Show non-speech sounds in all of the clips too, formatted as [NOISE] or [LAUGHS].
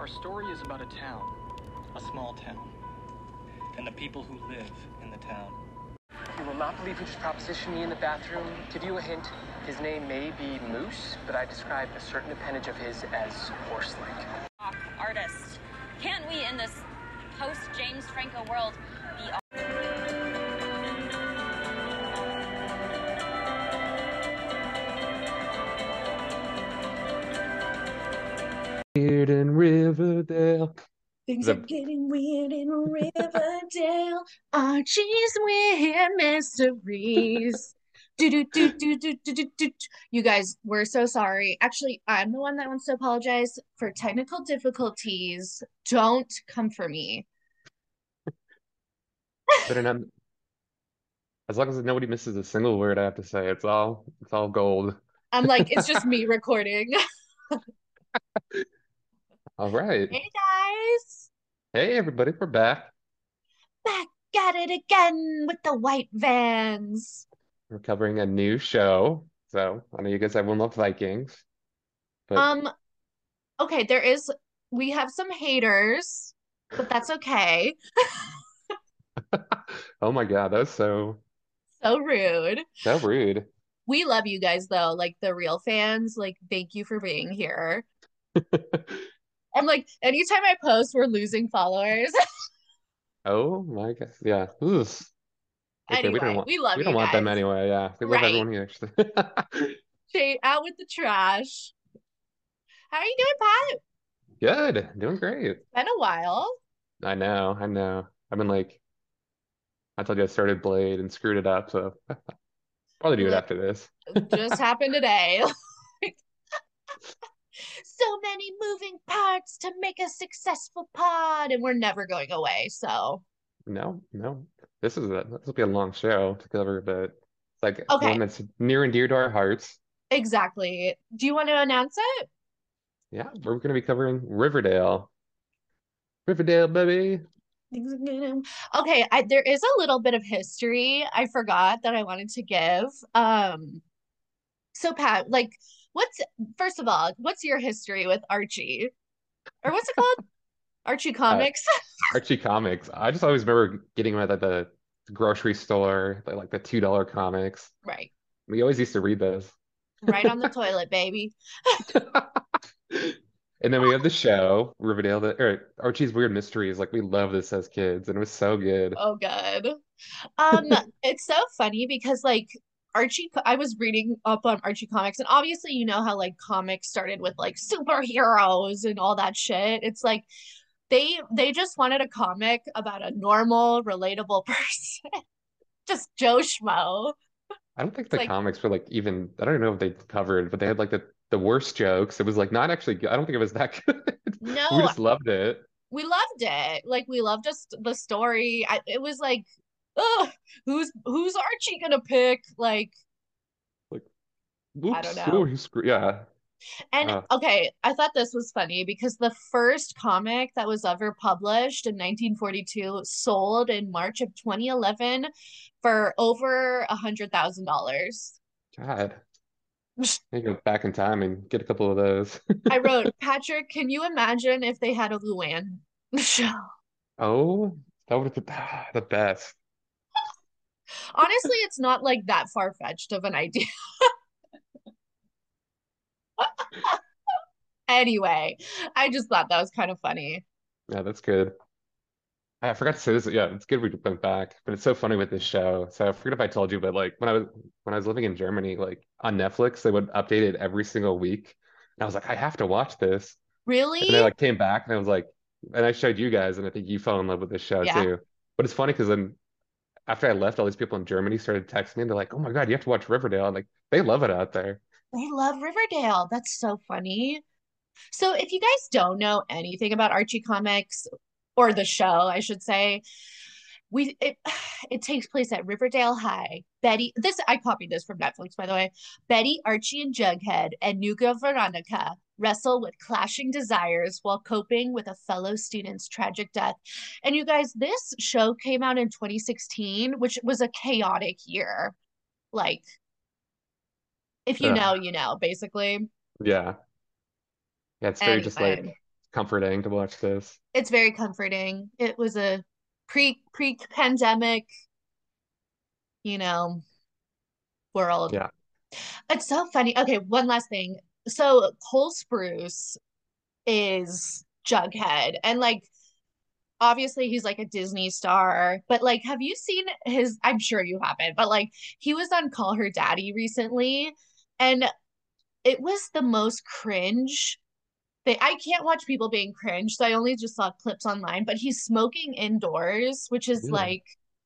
Our story is about a town, a small town, and the people who live in the town. You will not believe who just propositioned me in the bathroom. To give you a hint, his name may be Moose, but I described a certain appendage of his as horse-like. rock artist. Can't we, in this post James Franco world, be Things The- are getting weird in Riverdale. [LAUGHS] Archie's weird mysteries. Do, do, do, do, do, do, do, do. You guys, we're so sorry. Actually, I'm the one that wants to apologize for technical difficulties. Don't come for me. Not. As long as nobody misses a single word I have to say, it's all it's all gold. I'm like, it's just me [LAUGHS] recording. [LAUGHS] All right. Hey guys, Hey everybody, we're back. back at it again with the white vans. We're covering a new show. So I know you guys everyone love Vikings. But Um, okay, there is, we have some haters, but that's okay. [LAUGHS] oh my God, that was so So rude. so rude. We love you guys though, like the real fans. Like, thank you for being here. [LAUGHS] I'm like, anytime I post, we're losing followers. [LAUGHS] Oh my God. Yeah. Ugh. Okay, we don't Anyway, want we love we don't want them anyway. Yeah. We love Right. everyone here. Actually, [LAUGHS] Shade out with the trash. How are you doing, Pat? Good. Doing great. Been a while. I know, I know. I've been like, I told you I started Blade and screwed it up, so [LAUGHS] probably do it after this. Just happened today. So many moving parts to make a successful pod, and we're never going away. So, No, no. This is a this will be a long show to cover, but it's like Okay. one that's near and dear to our hearts. exactly. Do you want to announce it? Yeah, we're gonna be covering Riverdale. Riverdale, baby. Okay, I, there is a little bit of history I forgot that I wanted to give. Um, so Pat, like, what's first of all, what's your history with Archie? Or what's it called? [LAUGHS] Archie Comics? [LAUGHS] Archie comics. I just always remember getting them at the grocery store, like like the two dollar comics. Right. We always used to read those. Right on the [LAUGHS] toilet, baby. And then we have the show, Riverdale, the, or Archie's Weird Mysteries. Like we love this as kids, and it was so good. Oh, good. Um, it's so funny because like Archie, I was reading up on Archie comics, and obviously you know how like comics started with like superheroes and all that shit. It's like they they just wanted a comic about a normal, relatable [LAUGHS] person, just Joe Schmo. I don't think the like- comics were like even. I don't know if they covered, but they had like the the worst jokes. It was like not actually. I don't think it was that [LAUGHS] good. No, we just loved it. we loved it. Like we loved just the story. I, it was like, oh, who's who's Archie gonna pick? Like. like, Oops, don't know. screw- yeah. And Uh. okay, I thought this was funny because the first comic that was ever published in 1942 sold in March of 2011 for over a hundred thousand dollars. God. I [LAUGHS] go back in time and get a couple of those. I wrote, [LAUGHS] Patrick, can you imagine if they had a Luann [LAUGHS] show? Oh, that would have been ah, the best. Honestly, it's not like that far-fetched of an idea. [LAUGHS] Anyway, I just thought that was kind of funny. Yeah, that's good. I forgot to say this. Yeah, it's good we went back, but it's so funny with this show. So I forget if I told you, but like when I was when I was living in Germany, like on Netflix, they would update it every single week. And I was like, I have to watch this. Really? And I like came back and I was like, and I showed you guys, and I think you fell in love with this show Yeah. too. But it's funny because then after I left, all these people in Germany started texting me and they're like, Oh my God, you have to watch Riverdale. I'm like, they love it out there. They love Riverdale. That's so funny. So, if you guys don't know anything about Archie comics or the show, I should say, we it it takes place at Riverdale High. Betty, this I copied this from Netflix, by the way. Betty, Archie, and Jughead and new girl Veronica wrestle with clashing desires while coping with a fellow student's tragic death. And you guys, this show came out in 2016, which was a chaotic year. Like, if you know, you know, basically. Yeah. Yeah, it's very just like comforting to watch this. It's very comforting. It was a pre pre pandemic, you know, world. Yeah. It's so funny. Okay, one last thing. So Cole Sprouse is Jughead, and like obviously he's like a Disney star, but like, have you seen his? I'm sure you haven't, but like, he was on Call Her Daddy recently, and it was the most cringe. They, I can't watch people being cringe, so I only just saw clips online. But he's smoking indoors, which is like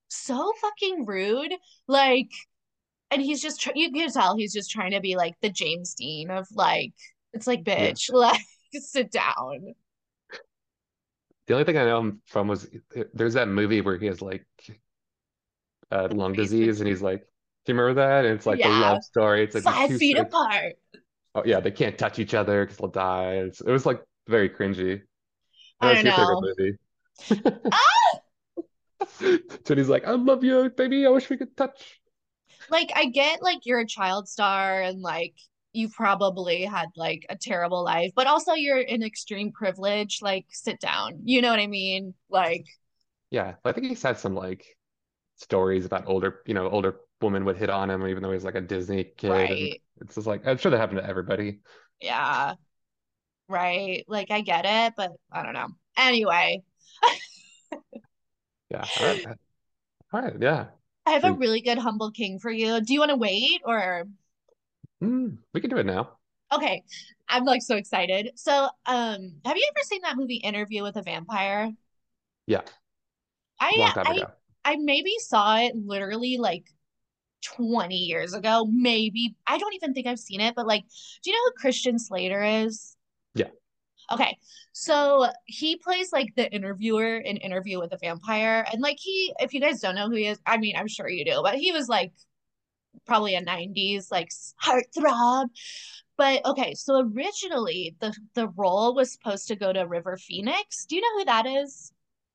so fucking rude. Like, and he's just tr- you can tell he's just trying to be like the James Dean of like it's like Yeah. bitch, [LAUGHS] like sit down. The only thing I know him from was there's that movie where he has like uh, lung disease, and he's like, "Do you remember that?" And it's like a love story. It's like Five feet apart. Oh yeah, they can't touch each other because they'll die. It's, it was like very cringy. I That's don't your know. favorite movie. Ah! [LAUGHS] So he's like, "I love you, baby. I wish we could touch." Like I get like you're a child star and like you probably had like a terrible life, but also you're in extreme privilege. Like sit down. You know what I mean? Like Yeah, I think he's had some like stories about older, you know, older women would hit on him, even though he's like a Disney kid. Right. it's just like I'm sure that happened to everybody. Yeah. Right. Like I get it, but I don't know. Anyway, [LAUGHS] Yeah. All right. All right. Yeah. I have a really good humble king for you. Do you want to wait or we, mm, we can do it now. okay. I'm like so excited. So, um, have you ever seen that movie Interview with a Vampire? Yeah, I I. I maybe saw it literally like 20 years ago. Maybe I don't even think I've seen it, but like, do you know who Christian Slater is? Yeah. Okay. So he plays like the interviewer in Interview with a Vampire. And like he, if you guys don't know who he is, I mean, I'm sure you do, but he was like probably a 90s like heartthrob. But okay, so originally the the role was supposed to go to River Phoenix. Do you know who that is?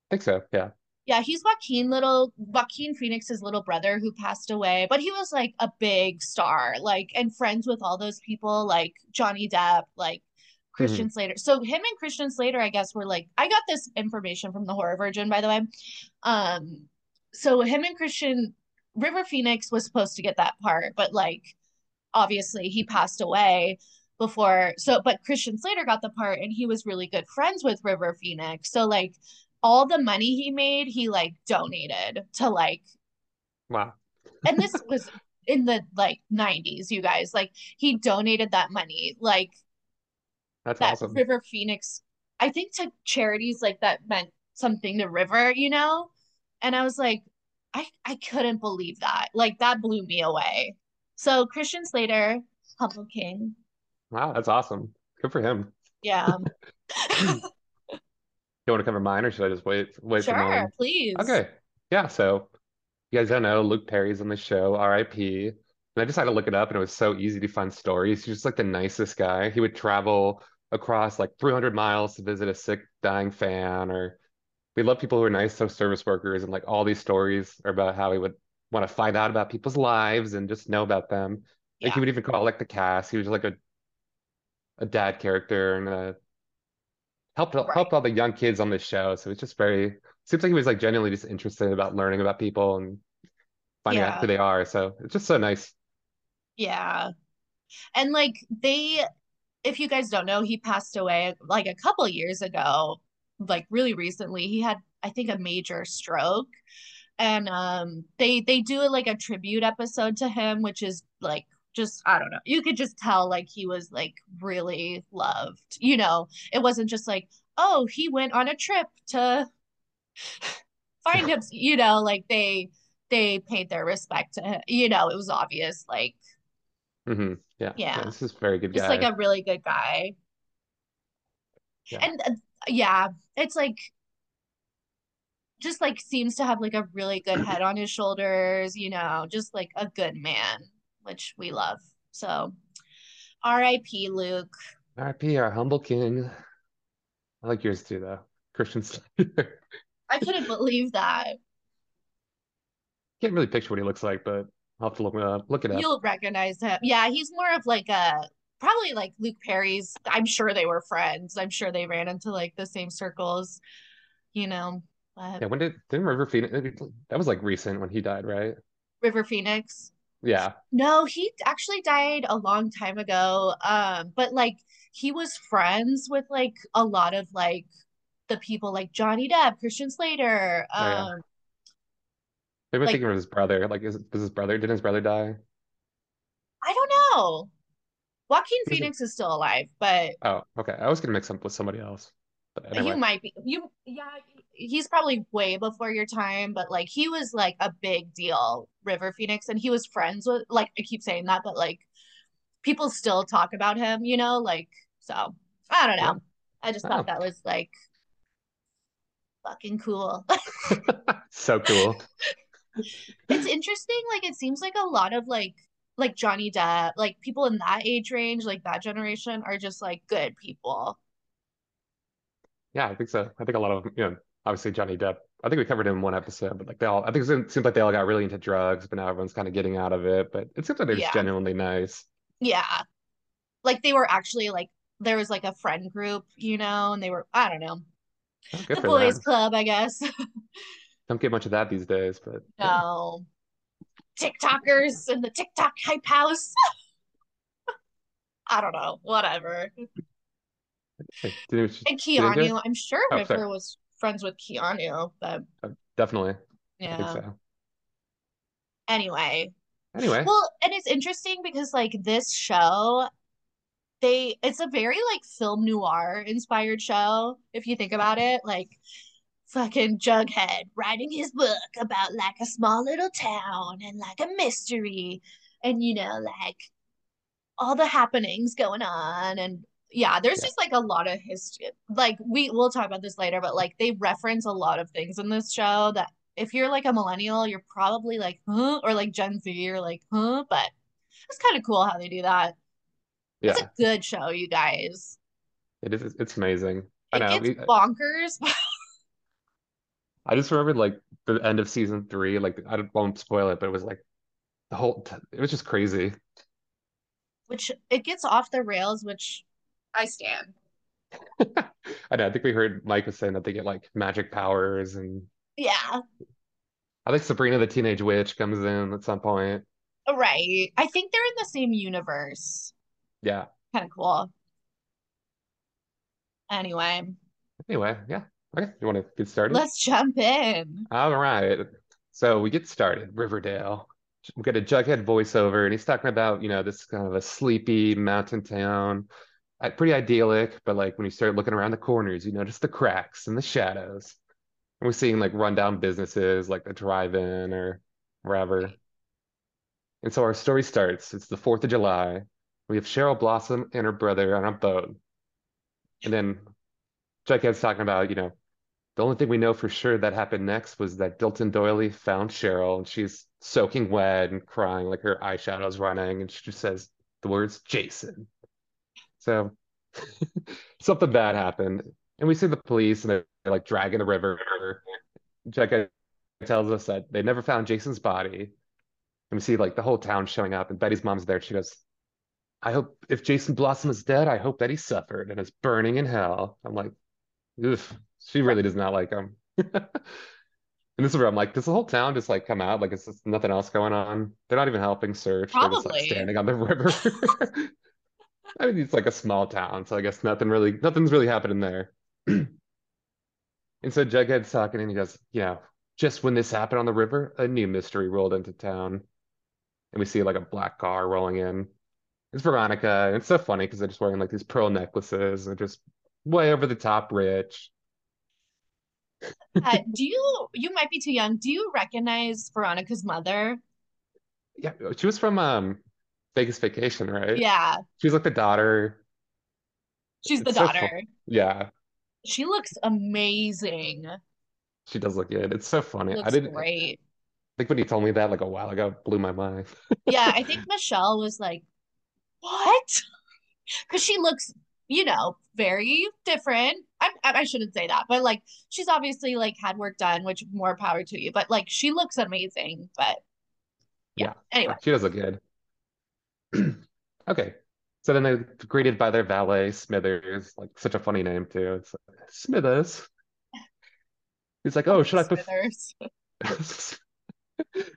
I think so. Yeah. Yeah, he's Joaquin little Joaquin Phoenix's little brother who passed away, but he was like a big star, like and friends with all those people like Johnny Depp, like Christian Mhm. Slater. So him and Christian Slater, I guess, were like I got this information from the Horror Virgin, by the way. Um, so him and Christian River Phoenix was supposed to get that part, but like obviously he passed away before so but Christian Slater got the part and he was really good friends with River Phoenix. So like all the money he made, he like donated to like Wow. [LAUGHS] and this was in the like 90s, you guys. Like he donated that money like That's that awesome. River Phoenix I think to charities like that meant something to River, you know? And I was like I I couldn't believe that. Like that blew me away. So Christian Slater, Humble King. Wow, that's awesome. Good for him. Yeah. [LAUGHS] [LAUGHS] You want to cover mine, or should I just wait wait for Sure, mine? please. Okay. Yeah, so you guys don't know Luke Perry's on the show, RIP. And I just had to look it up, and it was so easy to find stories. He's just like the nicest guy. He would travel across like 300 miles to visit a sick, dying fan, or we love people who are nice, so service workers, and like all these stories are about how he would want to find out about people's lives and just know about them. Like Yeah. he would even call like the cast. He was like a a dad character and uh helped Right. helped all the young kids on the show. So it's just very seems like he was like genuinely just interested about learning about people and finding out who they are. So it's just so nice. Yeah. And like they if you guys don't know, he passed away like a couple years ago, like really recently. He had I think a major stroke. And um they they do like a tribute episode to him, which is like just I don't know. You could just tell like he was like really loved. You know, it wasn't just like, oh, he went on a trip to [LAUGHS] find him, you know, like they they paid their respect to him. You know, it was obvious like mm-hmm. Yeah. Yeah, yeah. this is a very good just like a really good guy. Yeah. And uh, yeah, it's like just like seems to have like a really good [CLEARS THROAT] head on his shoulders, you know, just like a good man, which we love. So, R.I.P. Luke. RIP, our humble king. I like yours too, though. Christian Slater. I couldn't believe that. Can't really picture what he looks like, but I'll have to look it up. Look it up. You'll recognize him. Yeah, he's more of like a probably like Luke Perry's. I'm sure they were friends. I'm sure they ran into like the same circles, you know. But Yeah, when did didn't River Phoenix that was like recent when he died, right? River Phoenix. Yeah. No, he actually died a long time ago. Um, but like he was friends with like a lot of like the people like Johnny Depp, Christian Slater. Oh yeah. Um, Maybe I'm like thinking of his brother. Like, is was his brother? Didn't his brother die? I don't know. Joaquin Phoenix is still alive, but Oh, okay. I was gonna mix up with somebody else. But you might be you yeah, he's probably way before your time, but like he was like a big deal, River Phoenix, and he was friends with like I keep saying that, but like people still talk about him, you know, like so I don't know. I just thought that was like fucking cool. [LAUGHS] so cool. [LAUGHS] It's interesting, like it seems like a lot of like like Johnny Depp, like people in that age range, like that generation are just like good people. Yeah, I think so. I think a lot of them, you know, obviously Johnny Depp. I think we covered him in one episode, but like they all, I think it seems like they all got really into drugs, but now everyone's kind of getting out of it. But it seems like they're just genuinely nice. Yeah. Like they were actually like there was like a friend group, you know, and they were I don't know. Oh, The boys them. club, I guess. [LAUGHS] Don't get much of that these days, but yeah. No. TikTokers and the TikTok hype house. [LAUGHS] I don't know. Whatever. Hey, And did you enjoy it? Keanu, I'm sure Oh, sorry. River was friends with Keanu, but Uh, Definitely. Yeah. so. Anyway. Anyway, Well, and it's interesting because like this show, they it's a very like film noir inspired show, if you think about it. Like fucking Jughead writing his book about like a small little town and like a mystery and you know, like all the happenings going on and yeah, there's yeah, just like a lot of history. Like we we'll talk about this later, but like they reference a lot of things in this show that if you're like a millennial, you're probably like, huh? Or like Gen Z, you're like, huh? But it's kind of cool how they do that. yeah. It's a good show, you guys. It is. It's amazing. I It know. gets bonkers. I just remembered like the end of season three. Like I won't spoil it, but it was like the whole. It was just crazy. which it gets off the rails, which I stand. [LAUGHS] I know. I think we heard Mike was saying that they get like magic powers, and Yeah, I think Sabrina the Teenage Witch comes in at some point. right. I think they're in the same universe. Yeah. Kind of cool. Anyway, Anyway, yeah. Okay. You want to get started? let's jump in. All right. So we get started. Riverdale. We get a Jughead voiceover, and he's talking about, you know, this kind of a sleepy mountain town. Pretty idyllic, but like when you start looking around the corners, you notice the cracks and the shadows. And we're seeing like rundown businesses like the drive-in or wherever. And so our story starts. It's the 4th of July. We have Cheryl Blossom and her brother on a boat. And then Jughead's talking about, you know, the only thing we know for sure that happened next was that Dilton Doiley found Cheryl and she's soaking wet and crying, like her eyeshadow's running, and she just says the words Jason. So [LAUGHS] something bad happened. And we see the police and they're, like dragging the river. Jughead tells us that they never found Jason's body. And we see like the whole town showing up, and Betty's mom's there. She goes, I hope if Jason Blossom is dead, I hope that he suffered and is burning in hell. I'm like, oof, she really does not like him. [LAUGHS] And this is where I'm like, does the whole town just like come out? Like, it's just nothing else going on. They're not even helping search. They're just like Probably. standing on the river. [LAUGHS] I mean, it's like a small town, so I guess nothing really, nothing's really happening there. [CLEARS THROAT] And so Jughead's talking and he goes, you know, just when this happened on the river, a new mystery rolled into town. And we see like a black car rolling in. It's Veronica. And it's so funny because they're just wearing like these pearl necklaces and just way over the top rich. Uh, do you, you might be too young. Do you recognize Veronica's mother? Yeah, she was from um Vegas Vacation, right? Yeah, She's like the daughter. she's the It's so fun. daughter. Yeah, She looks amazing. she does look good. It's so funny. I didn't great. I think when you told me that like a while ago, it blew my mind. [LAUGHS] Yeah, I think Michelle was like, "What?" [LAUGHS] Because she looks, you know, very different. I, I shouldn't say that, but like she's obviously like had work done, which more power to you. But like she looks amazing. But yeah. Yeah, Anyway, she does look good. [CLEARS THROAT] Okay. So then they're greeted by their valet, Smithers, like such a funny name too. It's like, Smithers. He's like, oh, should I prepare? [LAUGHS]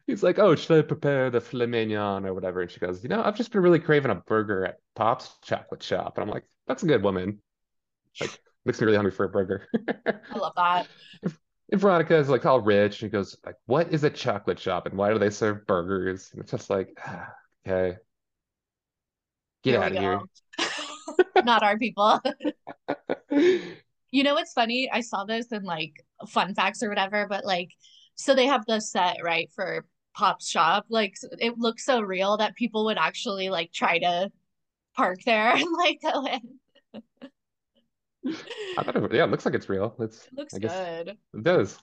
He's like, oh, should I prepare the filet mignon or whatever? And she goes, you know, I've just been really craving a burger at Pop's Chocolate Shop. And I'm like, that's a good woman. Like, makes me really hungry for a burger. I love that. And Veronica is like all rich. And he goes, like, what is a chocolate shop and why do they serve burgers? And it's just like, ah, okay, get Here out of here. [LAUGHS] Not our people. [LAUGHS] You know what's funny? I saw this in like fun facts or whatever, but like, so they have the set right for Pop's shop. Like, it looks so real that people would actually like try to park there [LAUGHS] and like go in. I thought it, yeah, it looks like it's real. It's, It looks I guess good. it does.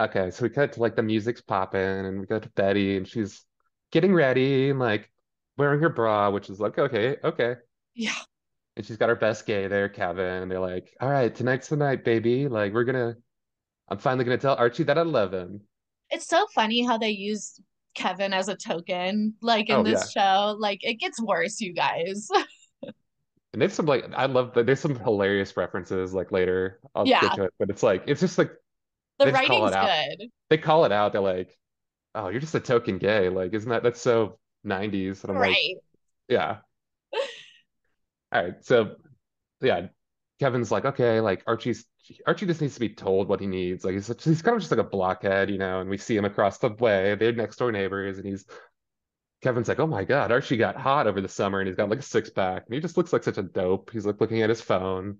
Okay, so we cut to like the music's popping and we go to Betty and she's getting ready and like wearing her bra, which is like, okay, okay. Yeah. And she's got her best gay there, Kevin. And they're like, all right, tonight's the night, baby. Like, we're gonna, I'm finally gonna tell Archie that I love him. It's so funny how they use Kevin as a token, like in Oh, yeah. this show. Like, it gets worse, you guys. [LAUGHS] And there's some like, I love that there's some hilarious references like later. I'll Yeah. get to it, but it's like, it's just like, The They just call writing's it out. good. they call it out. They're like, oh, you're just a token gay. Like, isn't that, that's so 90s. And I'm like, yeah. All right. So, yeah, Kevin's like, okay, like Archie's Archie just needs to be told what he needs. Like he's he's kind of just like a blockhead, you know, and we see him across the way. They're next door neighbors, and he's Kevin's like, oh my God, Archie got hot over the summer and he's got like a six pack. And he just looks like such a dope. He's like looking at his phone.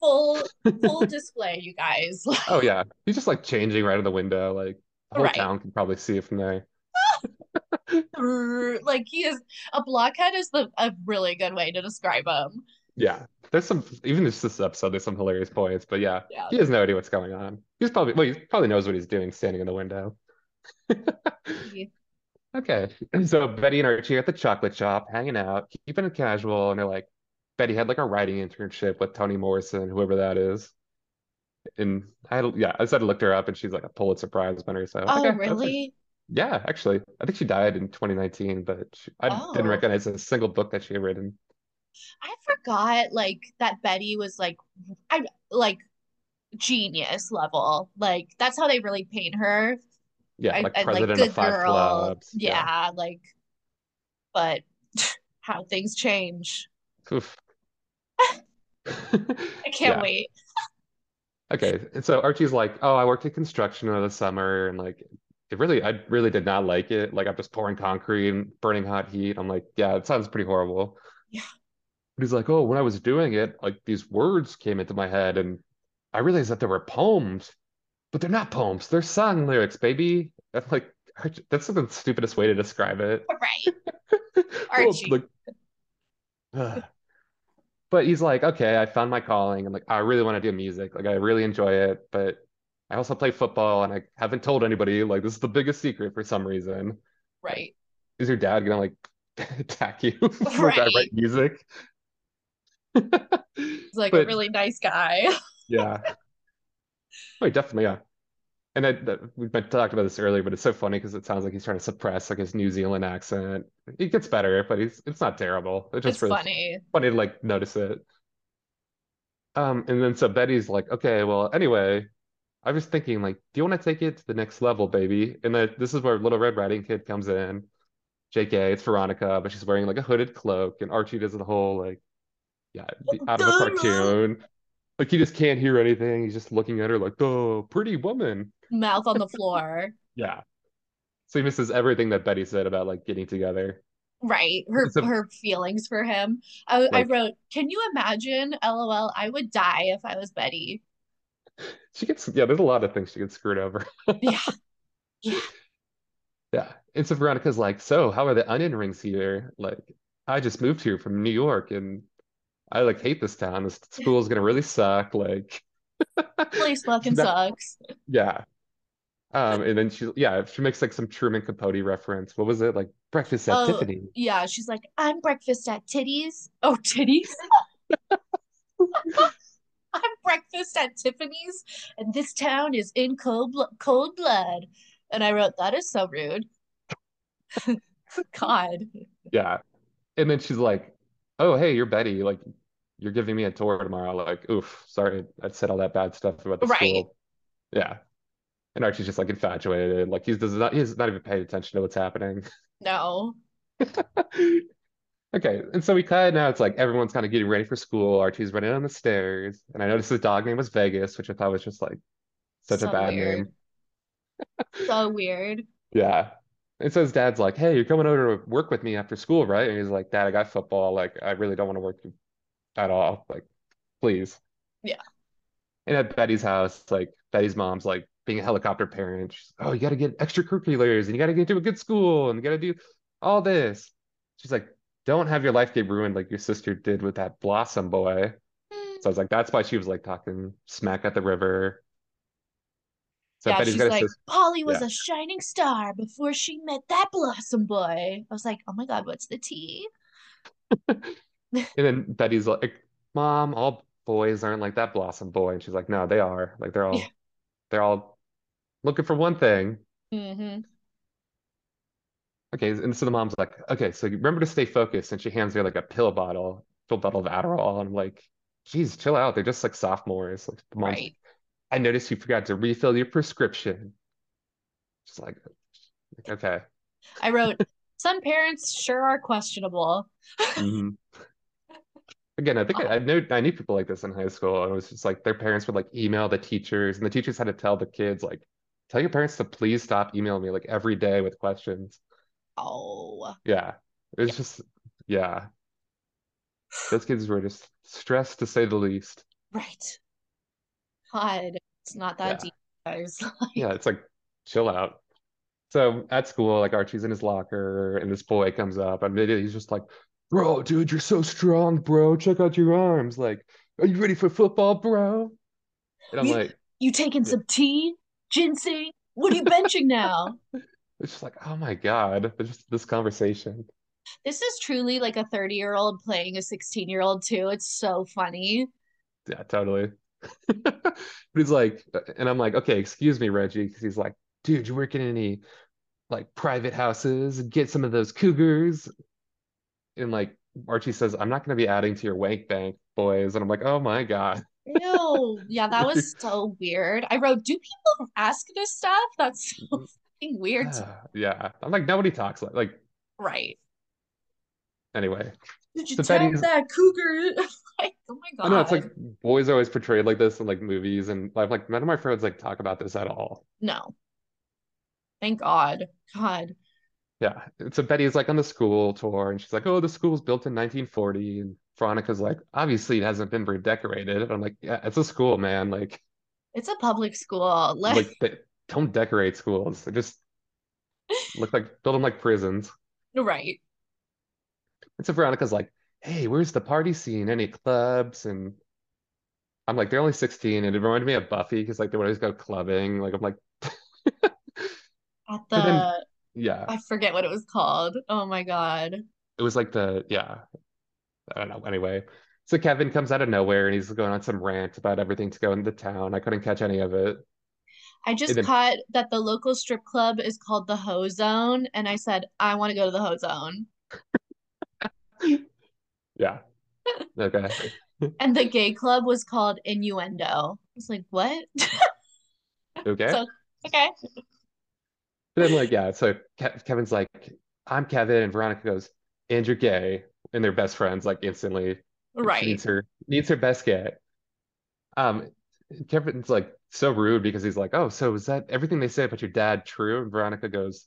Full full [LAUGHS] display, you guys. Oh yeah. He's just like changing right in the window. Like the whole Right. town can probably see it from there. Like he is a blockhead is the a really good way to describe him. Yeah. There's some even just this episode, there's some hilarious points, but yeah, Yeah. he has no idea what's going on. He's probably well, he probably knows what he's doing standing in the window. [LAUGHS] Okay. So Betty and Archie are at the chocolate shop, hanging out, keeping it casual, and they're like, Betty had like a writing internship with Toni Morrison, whoever that is. And I had, yeah, I said I looked her up and she's like a Pulitzer Prize winner. So Oh, okay, really? Yeah, actually. I think she died in 2019, but she, I didn't Oh. recognize a single book that she had written. I forgot like that Betty was like I like genius level. Like that's how they really paint her. Yeah, I, like and like good of five girl. clubs. Yeah, like but [LAUGHS] how things change. [LAUGHS] I can't wait. [LAUGHS] Okay, and so Archie's like, "Oh, I worked in construction over the summer, and like, it really, I really did not like it. Like, I'm just pouring concrete and burning hot heat. I'm like, yeah, it sounds pretty horrible." Yeah. But he's like, "Oh, when I was doing it, like these words came into my head, and I realized that there were poems, but they're not poems. They're song lyrics, baby." That's like, [LAUGHS] that's the stupidest way to describe it. [LAUGHS] Right. [LAUGHS] Well, Archie. like, ugh. [SIGHS] But he's like, okay, I found my calling. I'm like, I really want to do music. Like, I really enjoy it, but I also play football and I haven't told anybody. Like, this is the biggest secret for some reason. Right. Is your dad gonna like [LAUGHS] attack you [LAUGHS] for I Right. write music? He's like a really nice guy. [LAUGHS] Yeah. Wait, definitely, yeah. And that, that we've been talking about this earlier, but it's so funny because it sounds like he's trying to suppress like his New Zealand accent. He gets better, but he's it's not terrible. It's just It's really funny. funny to like notice it. Um, and then so Betty's like, okay, well, anyway, I was thinking like, do you want to take it to the next level, baby? And then this is where Little Red Riding Kid comes in. JK, it's Veronica, but she's wearing like a hooded cloak, and Archie does the whole like, yeah, the- out of a cartoon. Like he just can't hear anything. He's just looking at her like, oh, pretty woman. Mouth on the [LAUGHS] floor. Yeah. So he misses everything that Betty said about like getting together. Right. Her a- her feelings for him. I, I wrote, Can you imagine? LOL, I would die if I was Betty. [LAUGHS] She gets, yeah, there's a lot of things she gets screwed over. [LAUGHS] Yeah. Yeah. And so Veronica's like, so how are the onion rings here? Like, I just moved here from New York and I like hate this town. This school's gonna really suck. Like, [LAUGHS] Place fucking That- sucks. yeah. Um, and then she, yeah, she makes like some Truman Capote reference. What was it? Like breakfast at Oh, Tiffany. Yeah, she's like, I'm breakfast at Titties. Oh, Titties? Breakfast at Tiffany's, and this town is in cold blo cold blood. And I wrote, that is so rude. [LAUGHS] God. Yeah. And then she's like, "Oh, hey, you're Betty. Like, you're giving me a tour tomorrow." Like, oof, sorry, I said all that bad stuff about the Right. school. Yeah. And Archie's just like infatuated. Like he's does not he's not even paying attention to what's happening. No. [LAUGHS] Okay, and so we cut now it's like everyone's kind of getting ready for school. Archie's running on the stairs, and I noticed his dog name was Vegas, which I thought was just like such a bad weird. name. [LAUGHS] So weird. Yeah. And so his dad's like, "Hey, you're coming over to work with me after school, right?" And he's like, "Dad, I got football. Like, I really don't want to work at all. Like, please." Yeah. And at Betty's house, like Betty's mom's like being a helicopter parent. She's, "Oh, you got to get extracurriculars, and you got to get to a good school, and you got to do all this." She's like, "Don't have your life get ruined like your sister did with that Blossom boy." So I was like, "That's why she was like talking smack at the river." So Yeah, she's like, sister. Polly was Yeah. a shining star before she met that blossom boy. I was like, oh my God, what's the tea? [LAUGHS] And then Betty's like, Mom, all boys aren't like that Blossom boy. And she's like, No, they are. Like they're Yeah. all they're all looking for one thing. hmm Okay, and so the mom's like, Okay, so remember to stay focused. And she hands me like a pill bottle, pill bottle of Adderall. And I'm like, geez, chill out. They're just like sophomores. Like the mom's Right. I noticed you forgot to refill your prescription. She's like, okay. I wrote, some parents sure are questionable. Mhm. Again, I think I, I knew I knew people like this in high school. And it was just like their parents would like email the teachers, and the teachers had to tell the kids like, tell your parents to please stop emailing me like every day with questions. Oh, Yeah, it's Yeah. just yeah. Those kids were just stressed to say the least. right. God, it's not that Yeah. deep, guys. [LAUGHS] Yeah, it's like chill out. So at school, like Archie's in his locker, and this boy comes up, and he's just like, "Bro, dude, you're so strong, bro. Check out your arms. Like, are you ready for football, bro?" And I'm You- like, You taking Yeah. some tea? Ginseng? What are you benching now? [LAUGHS] it's just like, oh my God, just this conversation. This is truly like a 30 year old playing a 16 year old, too. It's so funny. Yeah, totally. [LAUGHS] But he's like, uh, and I'm like, okay, excuse me, Reggie, because he's like, dude, you work in any like private houses? Get some of those cougars. And like Archie says, I'm not going to be adding to your wank bank, boys. And I'm like, oh my God. Ew. Yeah, that was [LAUGHS] so weird. I wrote, do people ask this stuff? That's so mm-hmm. Fucking weird. [SIGHS] Yeah. I'm like, nobody talks like, like, Right. anyway. Did you So tap Betty's- that cougar? [LAUGHS] like, oh my god. I know it's like boys are always portrayed like this in like movies, and I've like none of my friends like talk about this at all. No. Thank God. God. Yeah. So Betty's like on the school tour, and she's like, "Oh, the school's built in 1940," and Veronica's like, "Obviously, it hasn't been redecorated." And I'm like, "Yeah, it's a school, man. Like, It's a public school. Let like they don't decorate schools. They just look like build them like prisons." right. And so Veronica's like, "Hey, where's the party scene? Any clubs?" And I'm like, "They're only 16," and it reminded me of Buffy because like they would always go clubbing. Like I'm like, [LAUGHS] At But then- the yeah. I forget what it was called. Oh my God. It was like the yeah, I don't know. Anyway, so Kevin comes out of nowhere and he's going on some rant about everything to go into town. I couldn't catch any of it. I just then- caught that the local strip club is called the Ho Zone, and I said, I want to go to the Ho Zone. Yeah. [LAUGHS] Okay. And the gay club was called Innuendo. I was like, what? [LAUGHS] Okay. So- okay. But then like yeah, so Ke Kevin's like, I'm Kevin, and Veronica goes, and you're gay, and they're best friends like instantly. She Right. needs her needs her best gay. Um, Kevin's like so rude because he's like, oh, so is that everything they say about your dad true? And Veronica goes,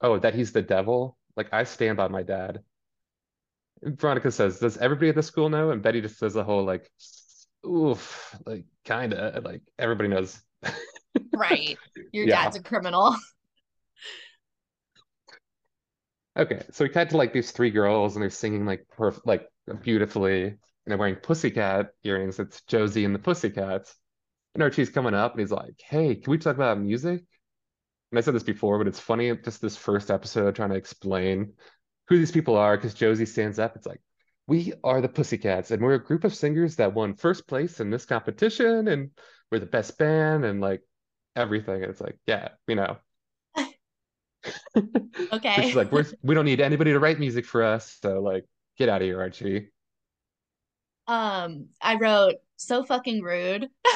oh, that he's the devil. Like I stand by my dad. And Veronica says, does everybody at the school know? And Betty just says the whole like, oof, like kinda, like everybody knows. Right. [LAUGHS] Your Yeah. dad's a criminal. [LAUGHS] Okay, so we cut to like these three girls and they're singing like perf like beautifully and they're wearing pussycat earrings. It's Josie and the Pussycats. And Archie's coming up and he's like, Hey, can we talk about music? And I said this before, but it's funny just this first episode trying to explain who these people are because Josie stands up. It's like, we are the Pussycats and we're a group of singers that won first place in this competition and we're the best band and like everything. And it's like, yeah, you know. [LAUGHS] Okay. Is like we're we don't need anybody to write music for us. So like get out of here, Archie. Um, I wrote so fucking rude. [LAUGHS]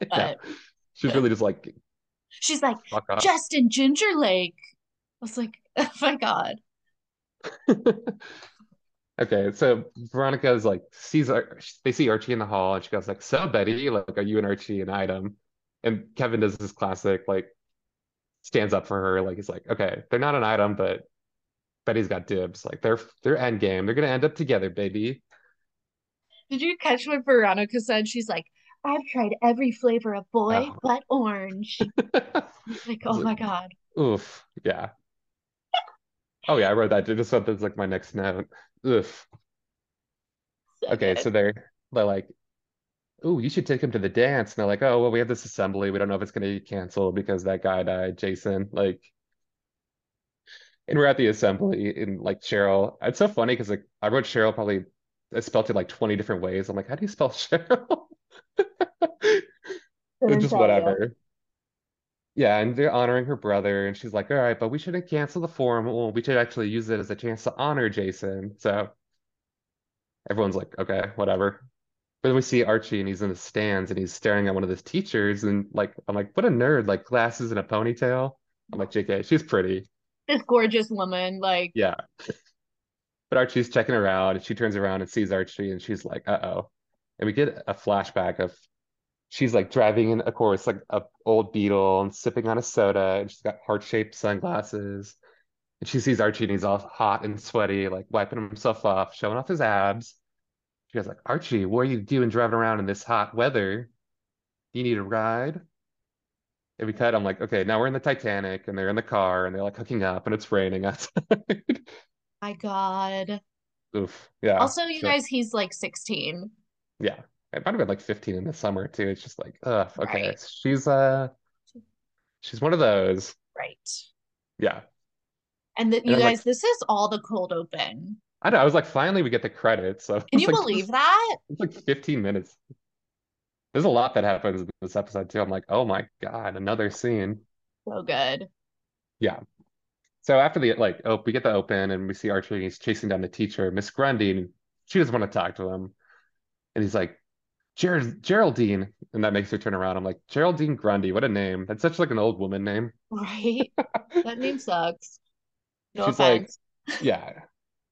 [LAUGHS] Yeah. She's really just like, she's like. Justin Ginger Lake. I was like, [LAUGHS] oh my God. [LAUGHS] Okay, so Veronica is like sees Ar- they see Archie in the hall and she goes like, "So Betty, like, are you and Archie an item?" And Kevin does this classic like stands up for her, like he's like, "Okay, they're not an item, but Betty's got dibs. Like they're they're end game. They're gonna end up together, baby." Did you catch what Veronica said? She's like, I've tried every flavor of boy Oh. [LAUGHS] but orange. Like, oh my God. Oof, yeah. Oh yeah, I wrote that. Just thought that's like my next note. Oof. So Okay, good. so they're they're like, oh, you should take him to the dance." And they're like, "Oh, well, we have this assembly. We don't know if it's gonna be canceled because that guy died, Jason." Like, and we're at the assembly, and like Cheryl. It's so funny because like I wrote Cheryl probably I spelled it like 20 different ways. I'm like, how do you spell [LAUGHS] Cheryl? Just whatever. Yeah, and they're honoring her brother, and she's like, "All right, but we shouldn't cancel the forum. Well, we should actually use it as a chance to honor Jason." So everyone's like, "Okay, whatever." But then we see Archie, and he's in the stands, and he's staring at one of his teachers, and like, I'm like, "What a nerd!" Like glasses and a ponytail. I'm like, "JK, she's pretty." This gorgeous woman, like, Yeah. But Archie's checking her out, and she turns around and sees Archie, and she's like, "Uh-oh." And we get a flashback of she's like driving in, of course, like a old Beetle and sipping on a soda, and she's got heart-shaped sunglasses. And she sees Archie, and he's all hot and sweaty, like wiping himself off, showing off his abs. She goes like, "Archie, what are you doing driving around in this hot weather? Do you need a ride?" And we cut. I'm like, "Okay, now we're in the Titanic, and they're in the car, and they're like hooking up, and it's raining outside." [LAUGHS] my God. Oof. Yeah. Also, you So- guys, he's like 16. Yeah. It might have been like 15 in the summer too. It's just like, ugh, okay. Right. She's uh she's one of those. Right. Yeah. And that you like- guys, this is all the cold open. I know. I was like, finally we get the credits. So [LAUGHS] Can you like, believe this- that? It's like 15 minutes. There's a lot that happens in this episode too. I'm like, oh my God, another scene. So good. Yeah. So after the like, oh, we get the open and we see Archie and he's chasing down the teacher, Miss Grundy, and she doesn't want to talk to him. And he's like, Ger Geraldine. And that makes her turn around. I'm like, Geraldine Grundy, what a name. That's such like an old woman name. Right? [LAUGHS] That name sucks. No She's like, yeah.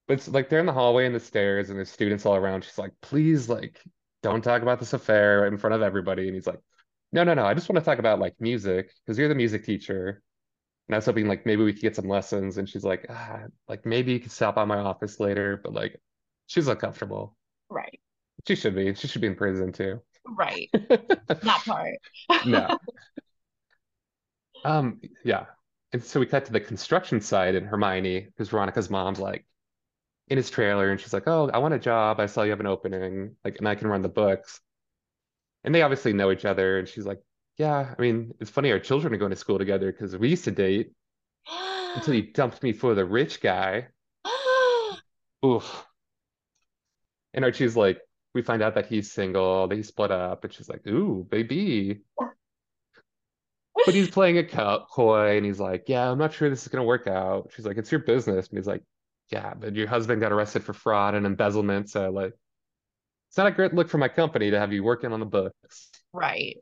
But it's like they're in the hallway and the stairs and there's students all around. She's like, please, like, don't talk about this affair in front of everybody. And he's like, no, no, no. I just want to talk about like music because you're the music teacher. And I was hoping like maybe we could get some lessons. And she's like, ah, like maybe you could stop by my office later. But like, she's uncomfortable. Right. She should be. She should be in prison too. Right. [LAUGHS] That part. No. [LAUGHS] Um, yeah. And so we cut to the construction site and Hermione, because Veronica's mom's like in his trailer and she's like, Oh, I want a job. I saw you have an opening, like, and I can run the books. And they obviously know each other. And she's like, Yeah, I mean, it's funny, our children are going to school together because we used to date until you [GASPS] dumped me for the rich guy. [GASPS] Oof. And Archie's like, we find out that he's single, they split up, and she's like, Ooh, baby. But he's [LAUGHS] playing a co- coy and he's like, Yeah, I'm not sure this is gonna work out. She's like, It's your business. And he's like, Yeah, but your husband got arrested for fraud and embezzlement, so like it's not a great look for my company to have you working on the books. Right.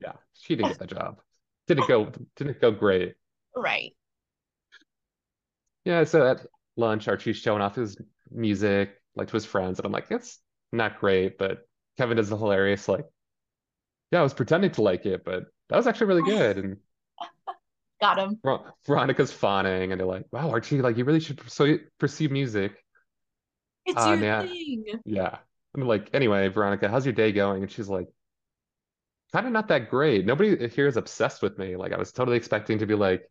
Yeah, she didn't get the job. [LAUGHS] Didn't go didn't go great. Right. Yeah, so at lunch, Archie's showing off his music like to his friends, and I'm like, it's not great, but Kevin does the hilarious like, yeah, I was pretending to like it, but that was actually really good. And [LAUGHS] Got him. Ver- Veronica's fawning, and they're like, wow, Archie, like you really should pursue pursue music. It's Ah, your yeah. thing. Yeah. They're like, anyway, Veronica, how's your day going? And she's like, kind of not that great. Nobody here is obsessed with me. Like I was totally expecting to be like,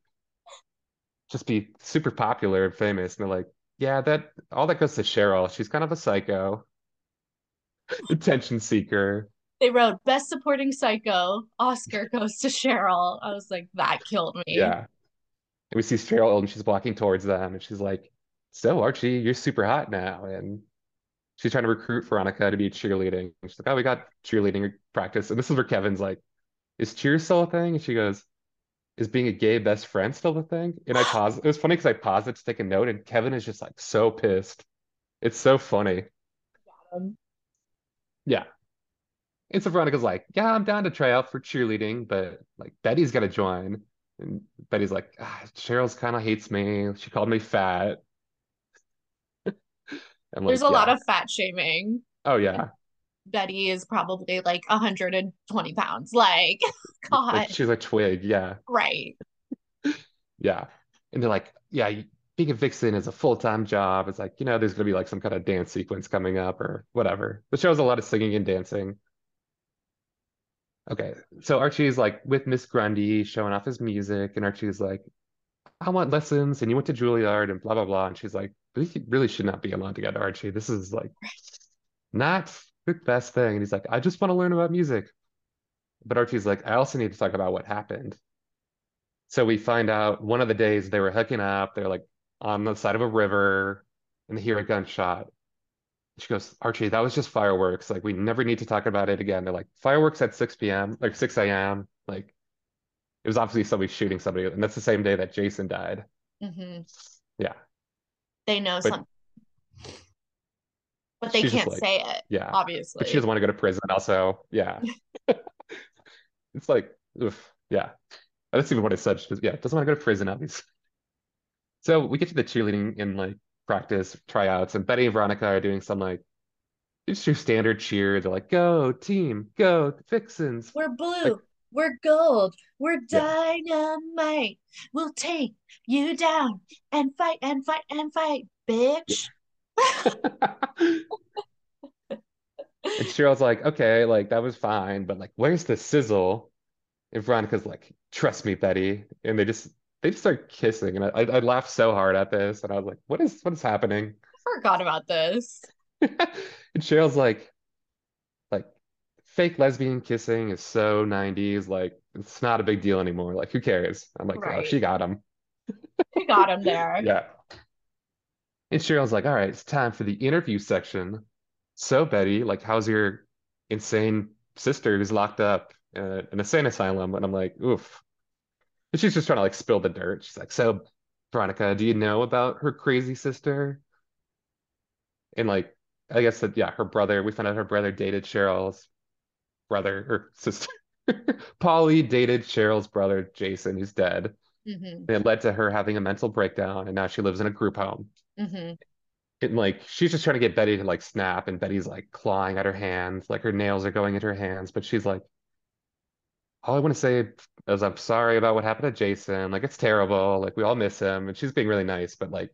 just be super popular and famous. And they're like, yeah, that all that goes to Cheryl. She's kind of a psycho, [LAUGHS] attention seeker. They wrote Best Supporting Psycho. Oscar goes to Cheryl. I was like, that killed me. Yeah. And we see Cheryl and she's walking towards them and she's like, So Archie, you're super hot now. And she's trying to recruit Veronica to be cheerleading. And she's like, Oh, we got cheerleading practice. And this is where Kevin's like, Is cheer still a thing? And she goes, is being a gay best friend still a thing? And I [GASPS] pause. It was funny because I paused it to take a note, and Kevin is just like so pissed. It's so funny. Um, Yeah. And so Veronica's like, yeah, I'm down to try out for cheerleading, but like Betty's got to join. And Betty's like, ah, Cheryl's kind of hates me. She called me fat. [LAUGHS] I'm There's a lot of fat shaming. Oh yeah. Betty is probably like 120 pounds. Like, [LAUGHS] God, Like she's a twig. Yeah. right. [LAUGHS] Yeah. And they're like, yeah, being a vixen is a full-time job. It's like, you know, there's gonna be like some kind of dance sequence coming up or whatever. The show's a lot of singing and dancing. Okay. So Archie's like with Miss Grundy showing off his music, and Archie's like, I want lessons, and you went to Juilliard and blah blah blah. And she's like, we really should not be alone together, Archie. This is like not the best thing. And he's like, I just want to learn about music. But Archie's like, I also need to talk about what happened. So we find out one of the days they were hooking up, they're like on the side of a river, and they hear a gunshot. She goes, Archie, that was just fireworks. Like, we never need to talk about it again. They're like, fireworks at 6 p.m., like 6 a.m. Like, it was obviously somebody shooting somebody. And that's the same day that Jason died. hmm Yeah. They know But- something, but they can't like- say it, Yeah. obviously. But she doesn't want to go to prison, also. Yeah. [LAUGHS] It's like, oof. Yeah. That's even what I said. Just, yeah, doesn't want to go to prison, obviously. So we get to the cheerleading in like practice tryouts, and Betty and Veronica are doing some like just your standard cheer. They're like, go team, go Vixens. We're blue. We're gold. We're Yeah. dynamite. We'll take you down and fight and fight and fight, bitch. [LAUGHS] And Cheryl's like, okay, like that was fine, but like, where's the sizzle? And Veronica's like, trust me, Betty. And they just they just start kissing, and I, I laughed so hard at this, and I was like, what is what is happening? I forgot about this. [LAUGHS] And Cheryl's like, like fake lesbian kissing is so 90s, like it's not a big deal anymore. Like, who cares? I'm like, oh, she got him. she got him there. [LAUGHS] Yeah. And Cheryl's like, all right, it's time for the interview section. So, Betty, like, how's your insane sister who's locked up uh, in an insane asylum? And I'm like, oof. And she's just trying to like spill the dirt. She's like, so, Veronica, do you know about her crazy sister? And like, I guess that, yeah, her brother, we found out her brother dated Cheryl's brother or sister. [LAUGHS] Polly dated Cheryl's brother, Jason, who's dead. hmm And it led to her having a mental breakdown, and now she lives in a group home. hmm And like she's just trying to get Betty to like snap, and Betty's like clawing at her hands, like her nails are going into her hands, but she's like, all I want to say is I'm sorry about what happened to Jason. Like it's terrible. Like we all miss him, and she's being really nice, but like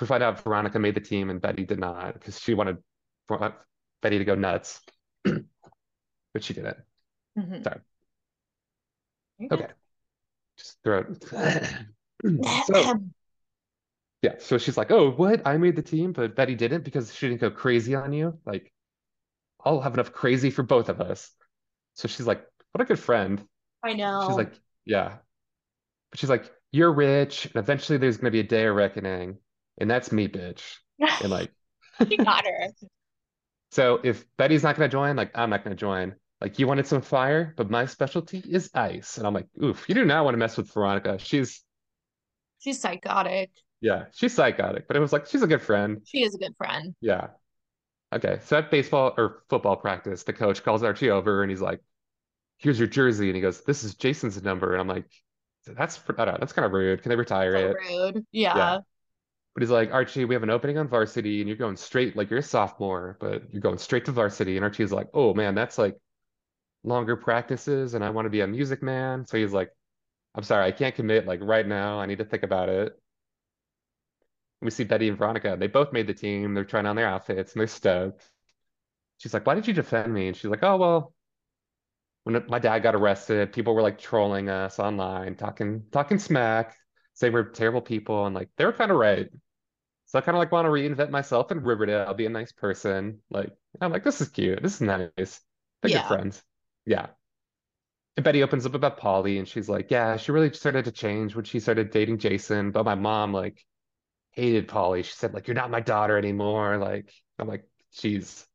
we find out Veronica made the team and Betty did not because she wanted Betty to go nuts, [CLEARS THROAT] but she didn't. hmm Sorry. Okay, just throw it. [CLEARS THROAT] [CLEARS THROAT] So. Yeah, so she's like, "Oh, what? I made the team, but Betty didn't because she didn't go crazy on you. Like, I'll have enough crazy for both of us." So she's like, "What a good friend." I know. She's like, "Yeah," but she's like, "You're rich, and eventually there's gonna be a day of reckoning, and that's me, bitch." And like, [LAUGHS] she got her. so if Betty's not gonna join, like, I'm not gonna join. Like, you wanted some fire, but my specialty is ice, and I'm like, "Oof, you do not want to mess with Veronica. She's, She's psychotic. yeah, she's psychotic, but it was like she's a good friend." She is a good friend. Yeah. Okay. So at baseball or football practice, the coach calls Archie over and he's like, "Here's your jersey." And he goes, "This is Jason's number." And I'm like, "That's I don't know, that's kind of rude. Can they retire So it?" rude. Yeah. Yeah. But he's like, "Archie, we have an opening on varsity, and you're going straight like you're a sophomore, but you're going straight to varsity." And Archie's like, "Oh man, that's like longer practices, and I want to be a music man." So he's like, "I'm sorry, I can't commit like right now. I need to think about it." We see Betty and Veronica. They both made the team. They're trying on their outfits and they're stoked. She's like, "Why did you defend me?" And she's like, "Oh, well, when my dad got arrested, people were like trolling us online, talking talking smack, saying we're terrible people, and like they were kind of right. So I kind of like want to reinvent myself in Riverdale, I'll be a nice person. Like I'm like, this is cute. This is nice. They're Yeah. good friends. Yeah. And Betty opens up about Polly and she's like, yeah, she really started to change when she started dating Jason. But my mom like hated Polly. She said, like, you're not my daughter anymore. Like, I'm like, she's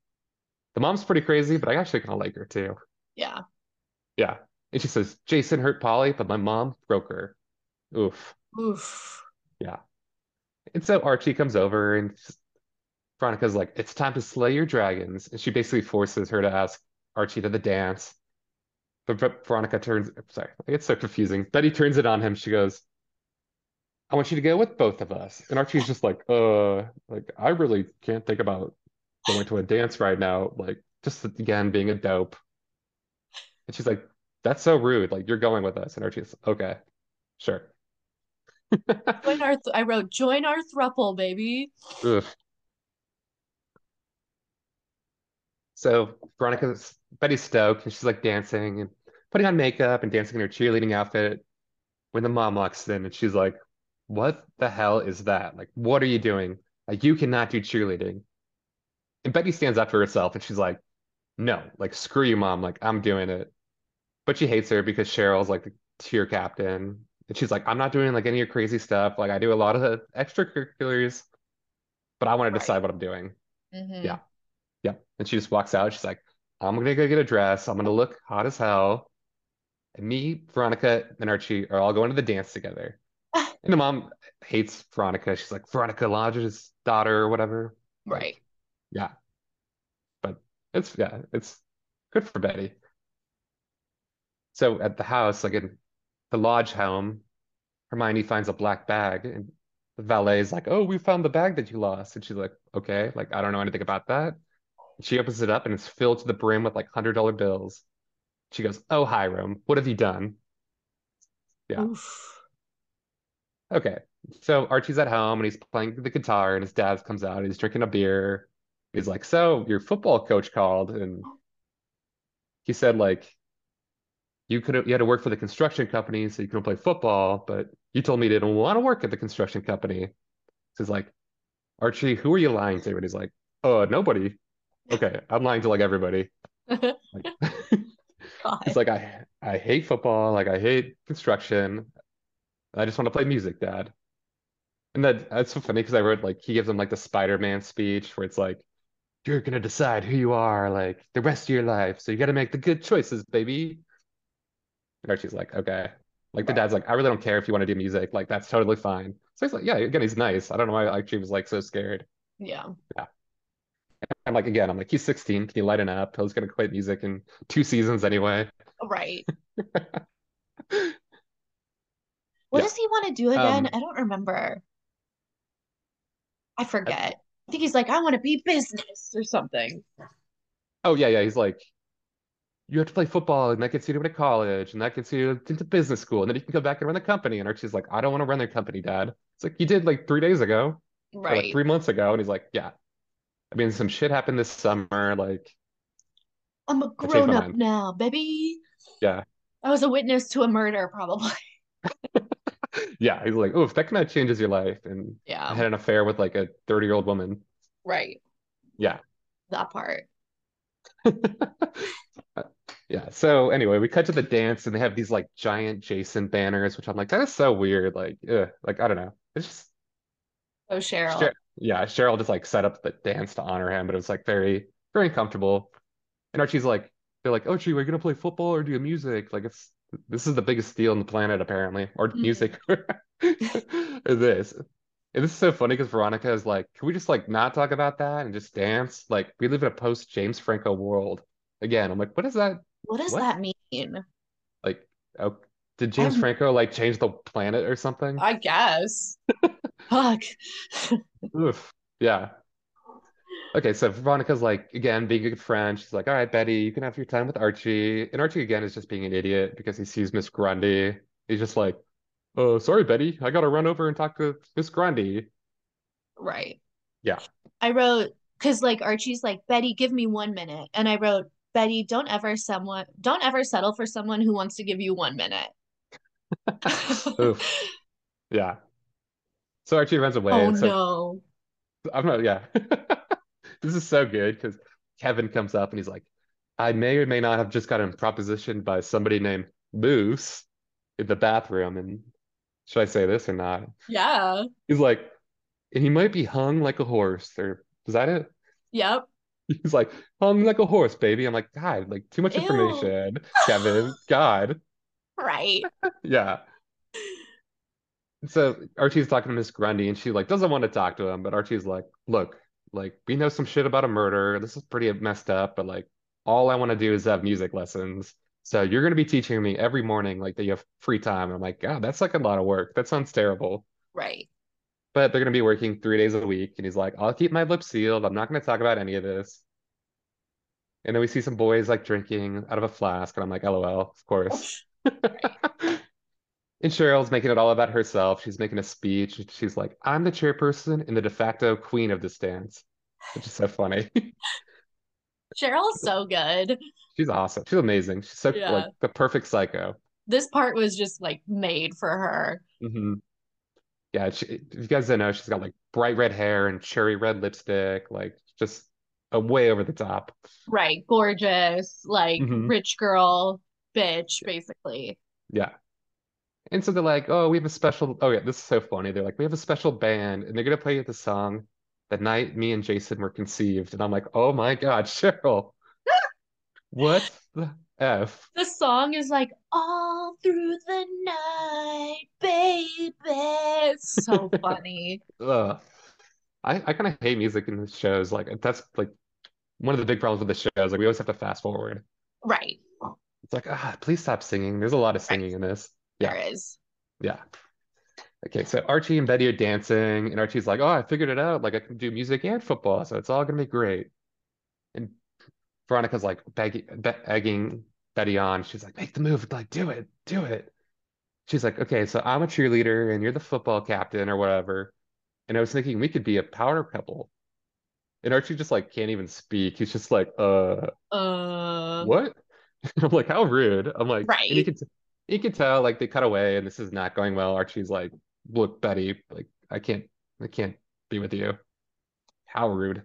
The mom's pretty crazy, but I actually kind of like her too. Yeah. Yeah. And she says, Jason hurt Polly, but my mom broke her. Oof. Oof. Yeah. And so Archie comes over and Veronica's like, it's time to slay your dragons. And she basically forces her to ask Archie to the dance. But Veronica turns, sorry, it's so confusing. Betty turns it on him. She goes, I want you to go with both of us. And Archie's just like, uh, like I really can't think about going to a dance right now. Like, just again being a dope. And she's like, that's so rude. Like, you're going with us. And Archie's okay, sure. Join our th- I wrote, join our thruple, baby. Ugh. So Veronica's Betty's stoked and she's like dancing and putting on makeup and dancing in her cheerleading outfit when the mom walks in and she's like, What the hell is that? Like, what are you doing? Like, you cannot do cheerleading. And Betty stands up for herself and she's like, No, like, screw you, mom. Like, I'm doing it. But she hates her because Cheryl's like the cheer captain. And she's like, I'm not doing like any of your crazy stuff. Like, I do a lot of the extracurriculars, but I want to Right. decide what I'm doing. Mhm. Yeah. Yeah. And she just walks out. She's like, I'm gonna go get a dress. I'm gonna look hot as hell. And me, Veronica, and Archie are all going to the dance together. And the mom hates Veronica. She's like, Veronica Lodge's daughter or whatever. Like, Right. yeah. But it's yeah, it's good for Betty. So at the house, like in the lodge home, Hermione finds a black bag and the valet is like, Oh, we found the bag that you lost. And she's like, Okay, like I don't know anything about that. She opens it up and it's filled to the brim with like hundred dollar bills. She goes, Oh, Hiram, what have you done? Yeah. Oof. Okay. So Archie's at home and he's playing the guitar and his dad comes out. And he's drinking a beer. He's like, So your football coach called and he said like you could you had to work for the construction company so you couldn't play football, but you told me you didn't want to work at the construction company. So he's like, Archie, who are you lying to? And he's like, Oh, nobody. Okay, I'm lying to like everybody. [LAUGHS] Like. [LAUGHS] He's like, I I hate football, like I hate construction. I just want to play music, Dad. And that that's so funny because I wrote like he gives him like the Spider-Man speech where it's like, you're gonna decide who you are like the rest of your life, so you got to make the good choices, baby. And Archie's like, okay. Like the dad's like, I really don't care if you want to do music, like that's totally fine. So he's like, yeah, again, he's nice. I don't know why Archie was like so scared. Yeah. Yeah. I'm like, again, I'm like, he's 16. Can you lighten up? He's gonna quit music in two seasons anyway. Right. [LAUGHS] What Yeah. does he want to do again? Um, I don't remember. I forget. I think he's like, I want to be business or something. Oh yeah, yeah. He's like, you have to play football, and that gets you to college, and that gets you into business school, and then you can go back and run the company. And Archie's like, I don't want to run their company, Dad. It's like you did like three days ago, or like Right. three months ago, and he's like, yeah. I mean, some shit happened this summer. Like, I'm a grown up mind. now, baby. Yeah, I was a witness to a murder, probably. [LAUGHS] [LAUGHS] yeah. He's like, oof, that kind of changes your life. And yeah, I had an affair with like a 30 year old woman. Right. Yeah. That part. [LAUGHS] Yeah. So anyway, we cut to the dance, and they have these like giant Jason banners, which I'm like, that is so weird. Like, ugh, like I don't know. It's just. Oh, Cheryl. Cher- yeah, Cheryl just like set up the dance to honor him, but it was like very, very uncomfortable. And Archie's like, they're like, "Oh, Archie, are you gonna play football or do music? Like it's this is the biggest deal on the planet, apparently, or Mhm. music [LAUGHS] this. And this is so funny because Veronica is like, can we just like not talk about that and just dance? Like we live in a post James Franco world. Again, I'm like, what is that? What does What? that mean? Like, oh, did James I'm- Franco like change the planet or something? I guess. [LAUGHS] Fuck. [LAUGHS] Oof. Yeah. Okay, so Veronica's like, again, being a good friend. She's like, all right, Betty, you can have your time with Archie. And Archie, again, is just being an idiot because he sees Miss Grundy. He's just like, oh, sorry, Betty. I gotta run over and talk to Miss Grundy. Right. Yeah. I wrote because like Archie's like Betty, give me one minute, and I wrote Betty, don't ever someone don't ever settle for someone who wants to give you one minute. [LAUGHS] Yeah. So Archie runs away. Oh so no. I'm not, yeah. [LAUGHS] This is so good because Kevin comes up and he's like, I may or may not have just gotten propositioned by somebody named Moose in the bathroom. And should I say this or not? Yeah. He's like, and he might be hung like a horse, or is that it? Yep. He's like, hung like a horse, baby. I'm like, God, like too much Ew. information, Kevin. [LAUGHS] God. Right. [LAUGHS] Yeah. So Archie's talking to Miss Grundy and she like doesn't want to talk to him, but Archie's like, look, like we know some shit about a murder. This is pretty messed up, but like all I want to do is have music lessons. So you're gonna be teaching me every morning, like that you have free time. And I'm like, God, that's like a lot of work. That sounds terrible. Right. But they're gonna be working three days a week. And he's like, I'll keep my lips sealed. I'm not gonna talk about any of this. And then we see some boys like drinking out of a flask, and I'm like, LOL, of course. [LAUGHS] And Cheryl's making it all about herself. She's making a speech. She's like, I'm the chairperson and the de facto queen of this dance, which is so funny. [LAUGHS] Cheryl's so good. She's awesome. She's amazing. She's so Yeah. like the perfect psycho. This part was just like made for her. hmm Yeah, she, if you guys don't know, she's got like bright red hair and cherry red lipstick, like just a way over the top. Right. Gorgeous, like Mhm. rich girl, bitch, basically. Yeah. And so they're like, oh, we have a special. Oh, yeah, this is so funny. They're like, we have a special band, and they're going to play the song The Night Me and Jason Were Conceived. And I'm like, oh my God, [LAUGHS] Cheryl, what the F? The song is like all through the night, baby. It's so [LAUGHS] funny. Ugh. I, I kind of hate music in the shows. Like, that's like one of the big problems with the shows. Like, we always have to fast forward. Right. It's like, ah, please stop singing. There's a lot of singing in this. Yeah. There is. Yeah. Okay, so Archie and Betty are dancing, and Archie's like, "Oh, I figured it out. Like I can do music and football, so it's all gonna be great." And Veronica's like begging, be egging Betty on. She's like, "Make the move. Like, do it, do it." She's like, "Okay, so I'm a cheerleader, and you're the football captain, or whatever." And I was thinking we could be a power couple. And Archie just like can't even speak. He's just like, "Uh, Uh, what?" [LAUGHS] I'm like, "How rude." I'm like, and Right. can you can tell like they cut away and this is not going well. Archie's like, look, Betty, like I can't I can't be with you. How rude.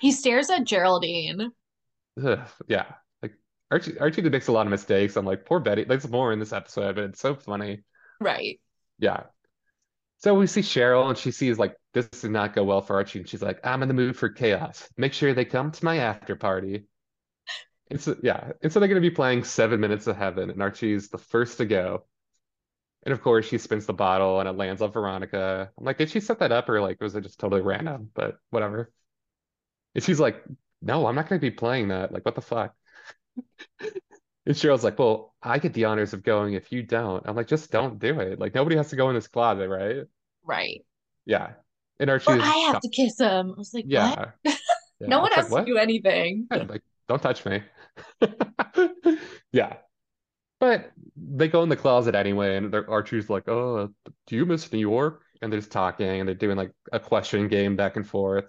he stares at Geraldine. Ugh, yeah. Like Archie Archie makes a lot of mistakes. I'm like, poor Betty. There's more in this episode, but it's so funny. Right. Yeah. So we see Cheryl and she sees like this did not go well for Archie and she's like, I'm in the mood for chaos. Make sure they come to my after party. So yeah, and so they're gonna be playing Seven Minutes of Heaven, and Archie's the first to go. And of course, she spins the bottle and it lands on Veronica. I'm like, did she set that up or like was it just totally random? But whatever. And she's like, no, I'm not gonna be playing that. Like, what the fuck? [LAUGHS] And Cheryl's like, well, I get the honors of going if you don't. I'm like, just don't do it. Like, nobody has to go in this closet, right? Right. Yeah. And Archie, Archie's, I have to kiss him. I was like, what? yeah. [LAUGHS] Yeah. No one It's like, has to what? do anything. Yeah, like, don't touch me. [LAUGHS] Yeah. But they go in the closet anyway, and Archie's like, oh, do you miss New York? And they're just talking, and they're doing like a question game back and forth.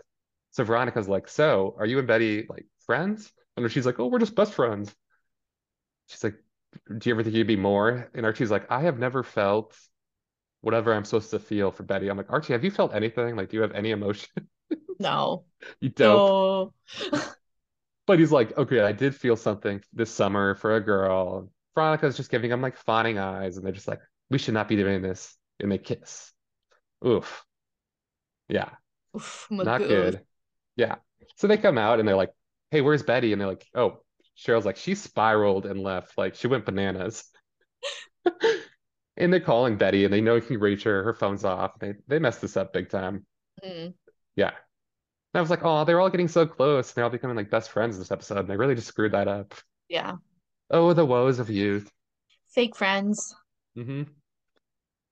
So Veronica's like, so are you and Betty like friends? And she's like, oh, we're just best friends. She's like, do you ever think you'd be more? And Archie's like, I have never felt whatever I'm supposed to feel for Betty. I'm like, Archie, have you felt anything? Like, do you have any emotion? [LAUGHS] No. You don't. No. [LAUGHS] But he's like, okay, I did feel something this summer for a girl. Veronica's just giving him like fawning eyes, and they're just like, we should not be doing this. And they kiss. Oof. Yeah, Oof, not Magoo. good. Yeah. So they come out and they're like, hey, where's Betty? And they're like, oh, Cheryl's like, she spiraled and left. Like, she went bananas. [LAUGHS] And they're calling Betty and they know he can reach her. Her phone's off. They they messed this up big time. Mm, Yeah. And I was like, oh, they're all getting so close. And They're all becoming like best friends in this episode. And they really just screwed that up. yeah. Oh, the woes of youth. Fake friends. Mm-hmm.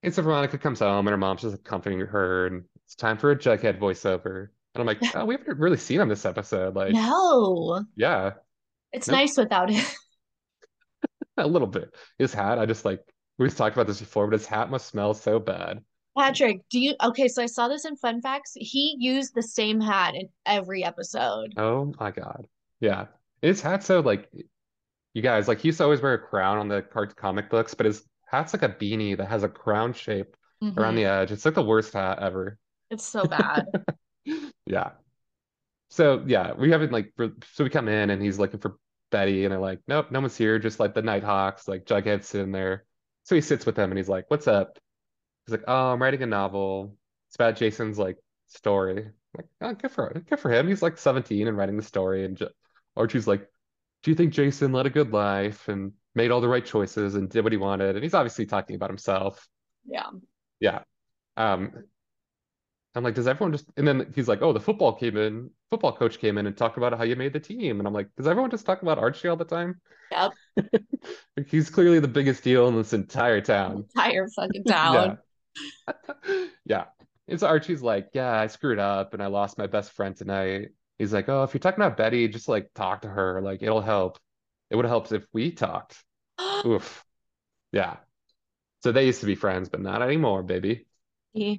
And so Veronica comes home and her mom's just comforting her, and it's time for a Jughead voiceover. And I'm like, [LAUGHS] oh, we haven't really seen him this episode. Like, No. yeah, It's Nope. nice without it. [LAUGHS] [LAUGHS] a little bit. His hat, I just like, we've talked about this before, but his hat must smell so bad. Patrick, do you okay? So I saw this in Fun Facts. He used the same hat in every episode. Oh my God. Yeah. His hat's so like, you guys, like, he used to always wear a crown on the cart comic books, but his hat's like a beanie that has a crown shape around Mhm. the edge. It's like the worst hat ever. It's so bad. [LAUGHS] Yeah. So yeah, we haven't like so we come in and he's looking for Betty and they're like, nope, no one's here, just like the Nighthawks, like Jughead's sitting there. So he sits with them and he's like, What's up? He's like, Oh, I'm writing a novel. It's about Jason's like story. Like, oh, good for good for him. He's like 17 and writing the story. And Archie's like, do you think Jason led a good life and made all the right choices and did what he wanted? And he's obviously talking about himself. Yeah. Yeah. Um, I'm like, does everyone just? And then he's like, oh, the football came in, football coach came in and talked about how you made the team. And I'm like, does everyone just talk about Archie all the time? Yep. [LAUGHS] He's clearly the biggest deal in this entire town. Entire fucking [LAUGHS] town. [LAUGHS] Yeah. And so Archie's like, yeah, I screwed up and I lost my best friend tonight. He's like, oh, if you're talking about Betty, just like talk to her. Like it'll help. It would have helped if we talked. [GASPS] Oof. Yeah. So they used to be friends, but not anymore, baby. Yeah.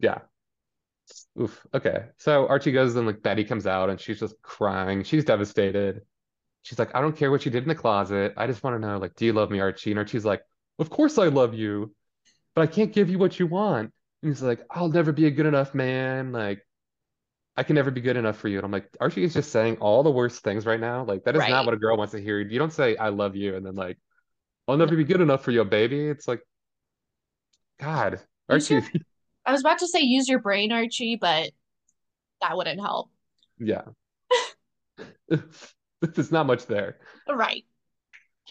Yeah. Oof. Okay. So Archie goes and like Betty comes out and she's just crying. She's devastated. She's like, I don't care what you did in the closet. I just want to know, like, do you love me, Archie? And Archie's like, Of course I love you, but I can't give you what you want. And he's like, I'll never be a good enough man. Like, I can never be good enough for you. And I'm like, Archie is just saying all the worst things right now. Like, that is Right. not what a girl wants to hear. You don't say, I love you, and then like, I'll never be good enough for you, baby. It's like, God, Archie, your- [LAUGHS] I was about to say use your brain, Archie, but that wouldn't help. yeah. [LAUGHS] There's not much there. Right.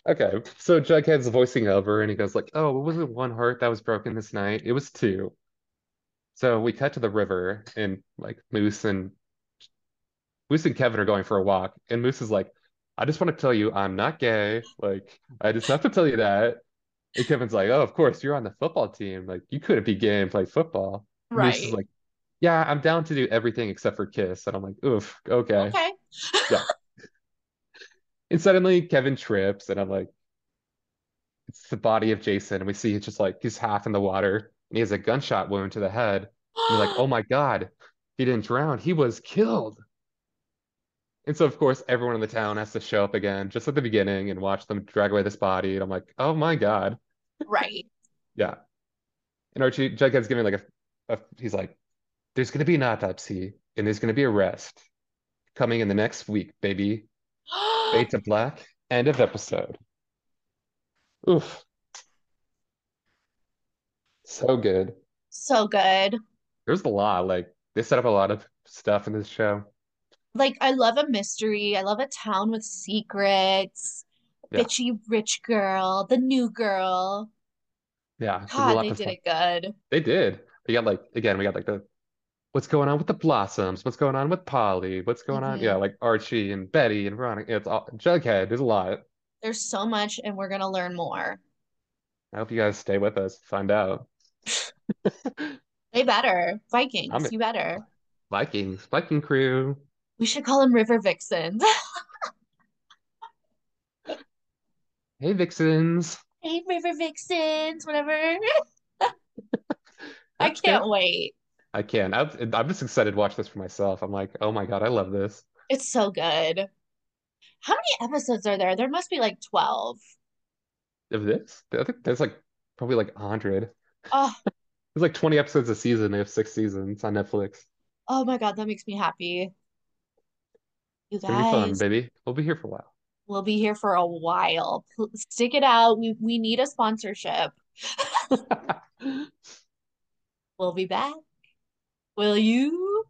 Okay, so Jughead's voicing over and he goes like, "Oh, it wasn't one heart that was broken this night. It was two." So we cut to the river and like Moose and Moose and Kevin are going for a walk and Moose is like, "I just want to tell you I'm not gay. Like, I just have to tell you that." And Kevin's like, "Oh, of course, you're on the football team. Like, you couldn't be gay and play football." And Moose is Right. like, "Yeah, I'm down to do everything except for kiss." And I'm like, "Oof, okay." Okay. [LAUGHS] And suddenly Kevin trips, and I'm like, it's the body of Jason, and we see it's just like he's half in the water, and he has a gunshot wound to the head. And you're like, [GASPS] oh my God, he didn't drown, he was killed. And so, of course, everyone in the town has to show up again, just at the beginning, and watch them drag away this body. And I'm like, oh my God. Right. [LAUGHS] Yeah. And Archie, Jughead's giving like a, a he's like, there's going to be an autopsy, and there's going to be a rest coming in the next week, baby. Fade to black. End of episode. Oof. So good. So good. There's a lot. Like they set up a lot of stuff in this show. Like I love a mystery. I love a town with secrets. Yeah. Bitchy rich girl, the new girl. Yeah, God, they did fun- it good. They did. We got like again, we got like the what's going on with the Blossoms, what's going on with Polly, what's going on? Mhm. Yeah, like Archie and Betty and Veronica. It's all Jughead. There's a lot. There's so much, and we're gonna learn more. I hope you guys stay with us, find out. [LAUGHS] They better. Vikings, I'm- you better. Vikings, Viking crew. We should call them River Vixens. [LAUGHS] Hey Vixens. Hey, River Vixens, whatever. [LAUGHS] I can't good. wait. I can. I'm, I'm just excited to watch this for myself. I'm like, oh my God, I love this. It's so good. How many episodes are there? There must be like 12. Of this? I think there's like probably like 100. Oh, [LAUGHS] There's like 20 episodes a season. They have six seasons on Netflix. oh my God, that makes me happy. You gonna be fun, guys, baby. We'll be here for a while. we'll be here for a while. Stick it out. We we need a sponsorship. [LAUGHS] We'll be back. Will you?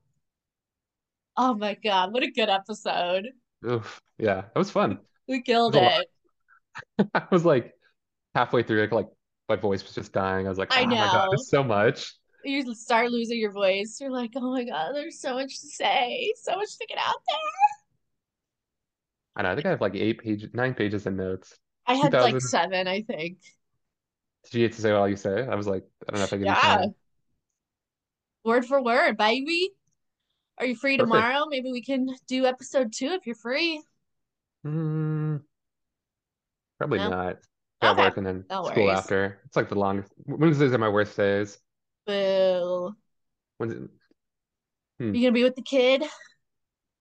Oh my God, what a good episode. Oof. Yeah, that was fun. We killed it. [LAUGHS] I was like halfway through, like, like my voice was just dying. I was like, I oh my God, know. there's so much. You start losing your voice. You're like, oh my God, there's so much to say, so much to get out there. I know. I think I have like eight pages, nine pages of notes. I had like seven, I think. Did you get to say what all you say? I was like, I don't know if I can. Yeah. Word for word, baby. Are you free Perfect. tomorrow? Maybe we can do episode two if you're free. Hmm, probably No? not. Got Okay. work and then No school worries. after. It's like the longest. Wednesdays are my worst days. Boo. Wednesday, You gonna be with the kid?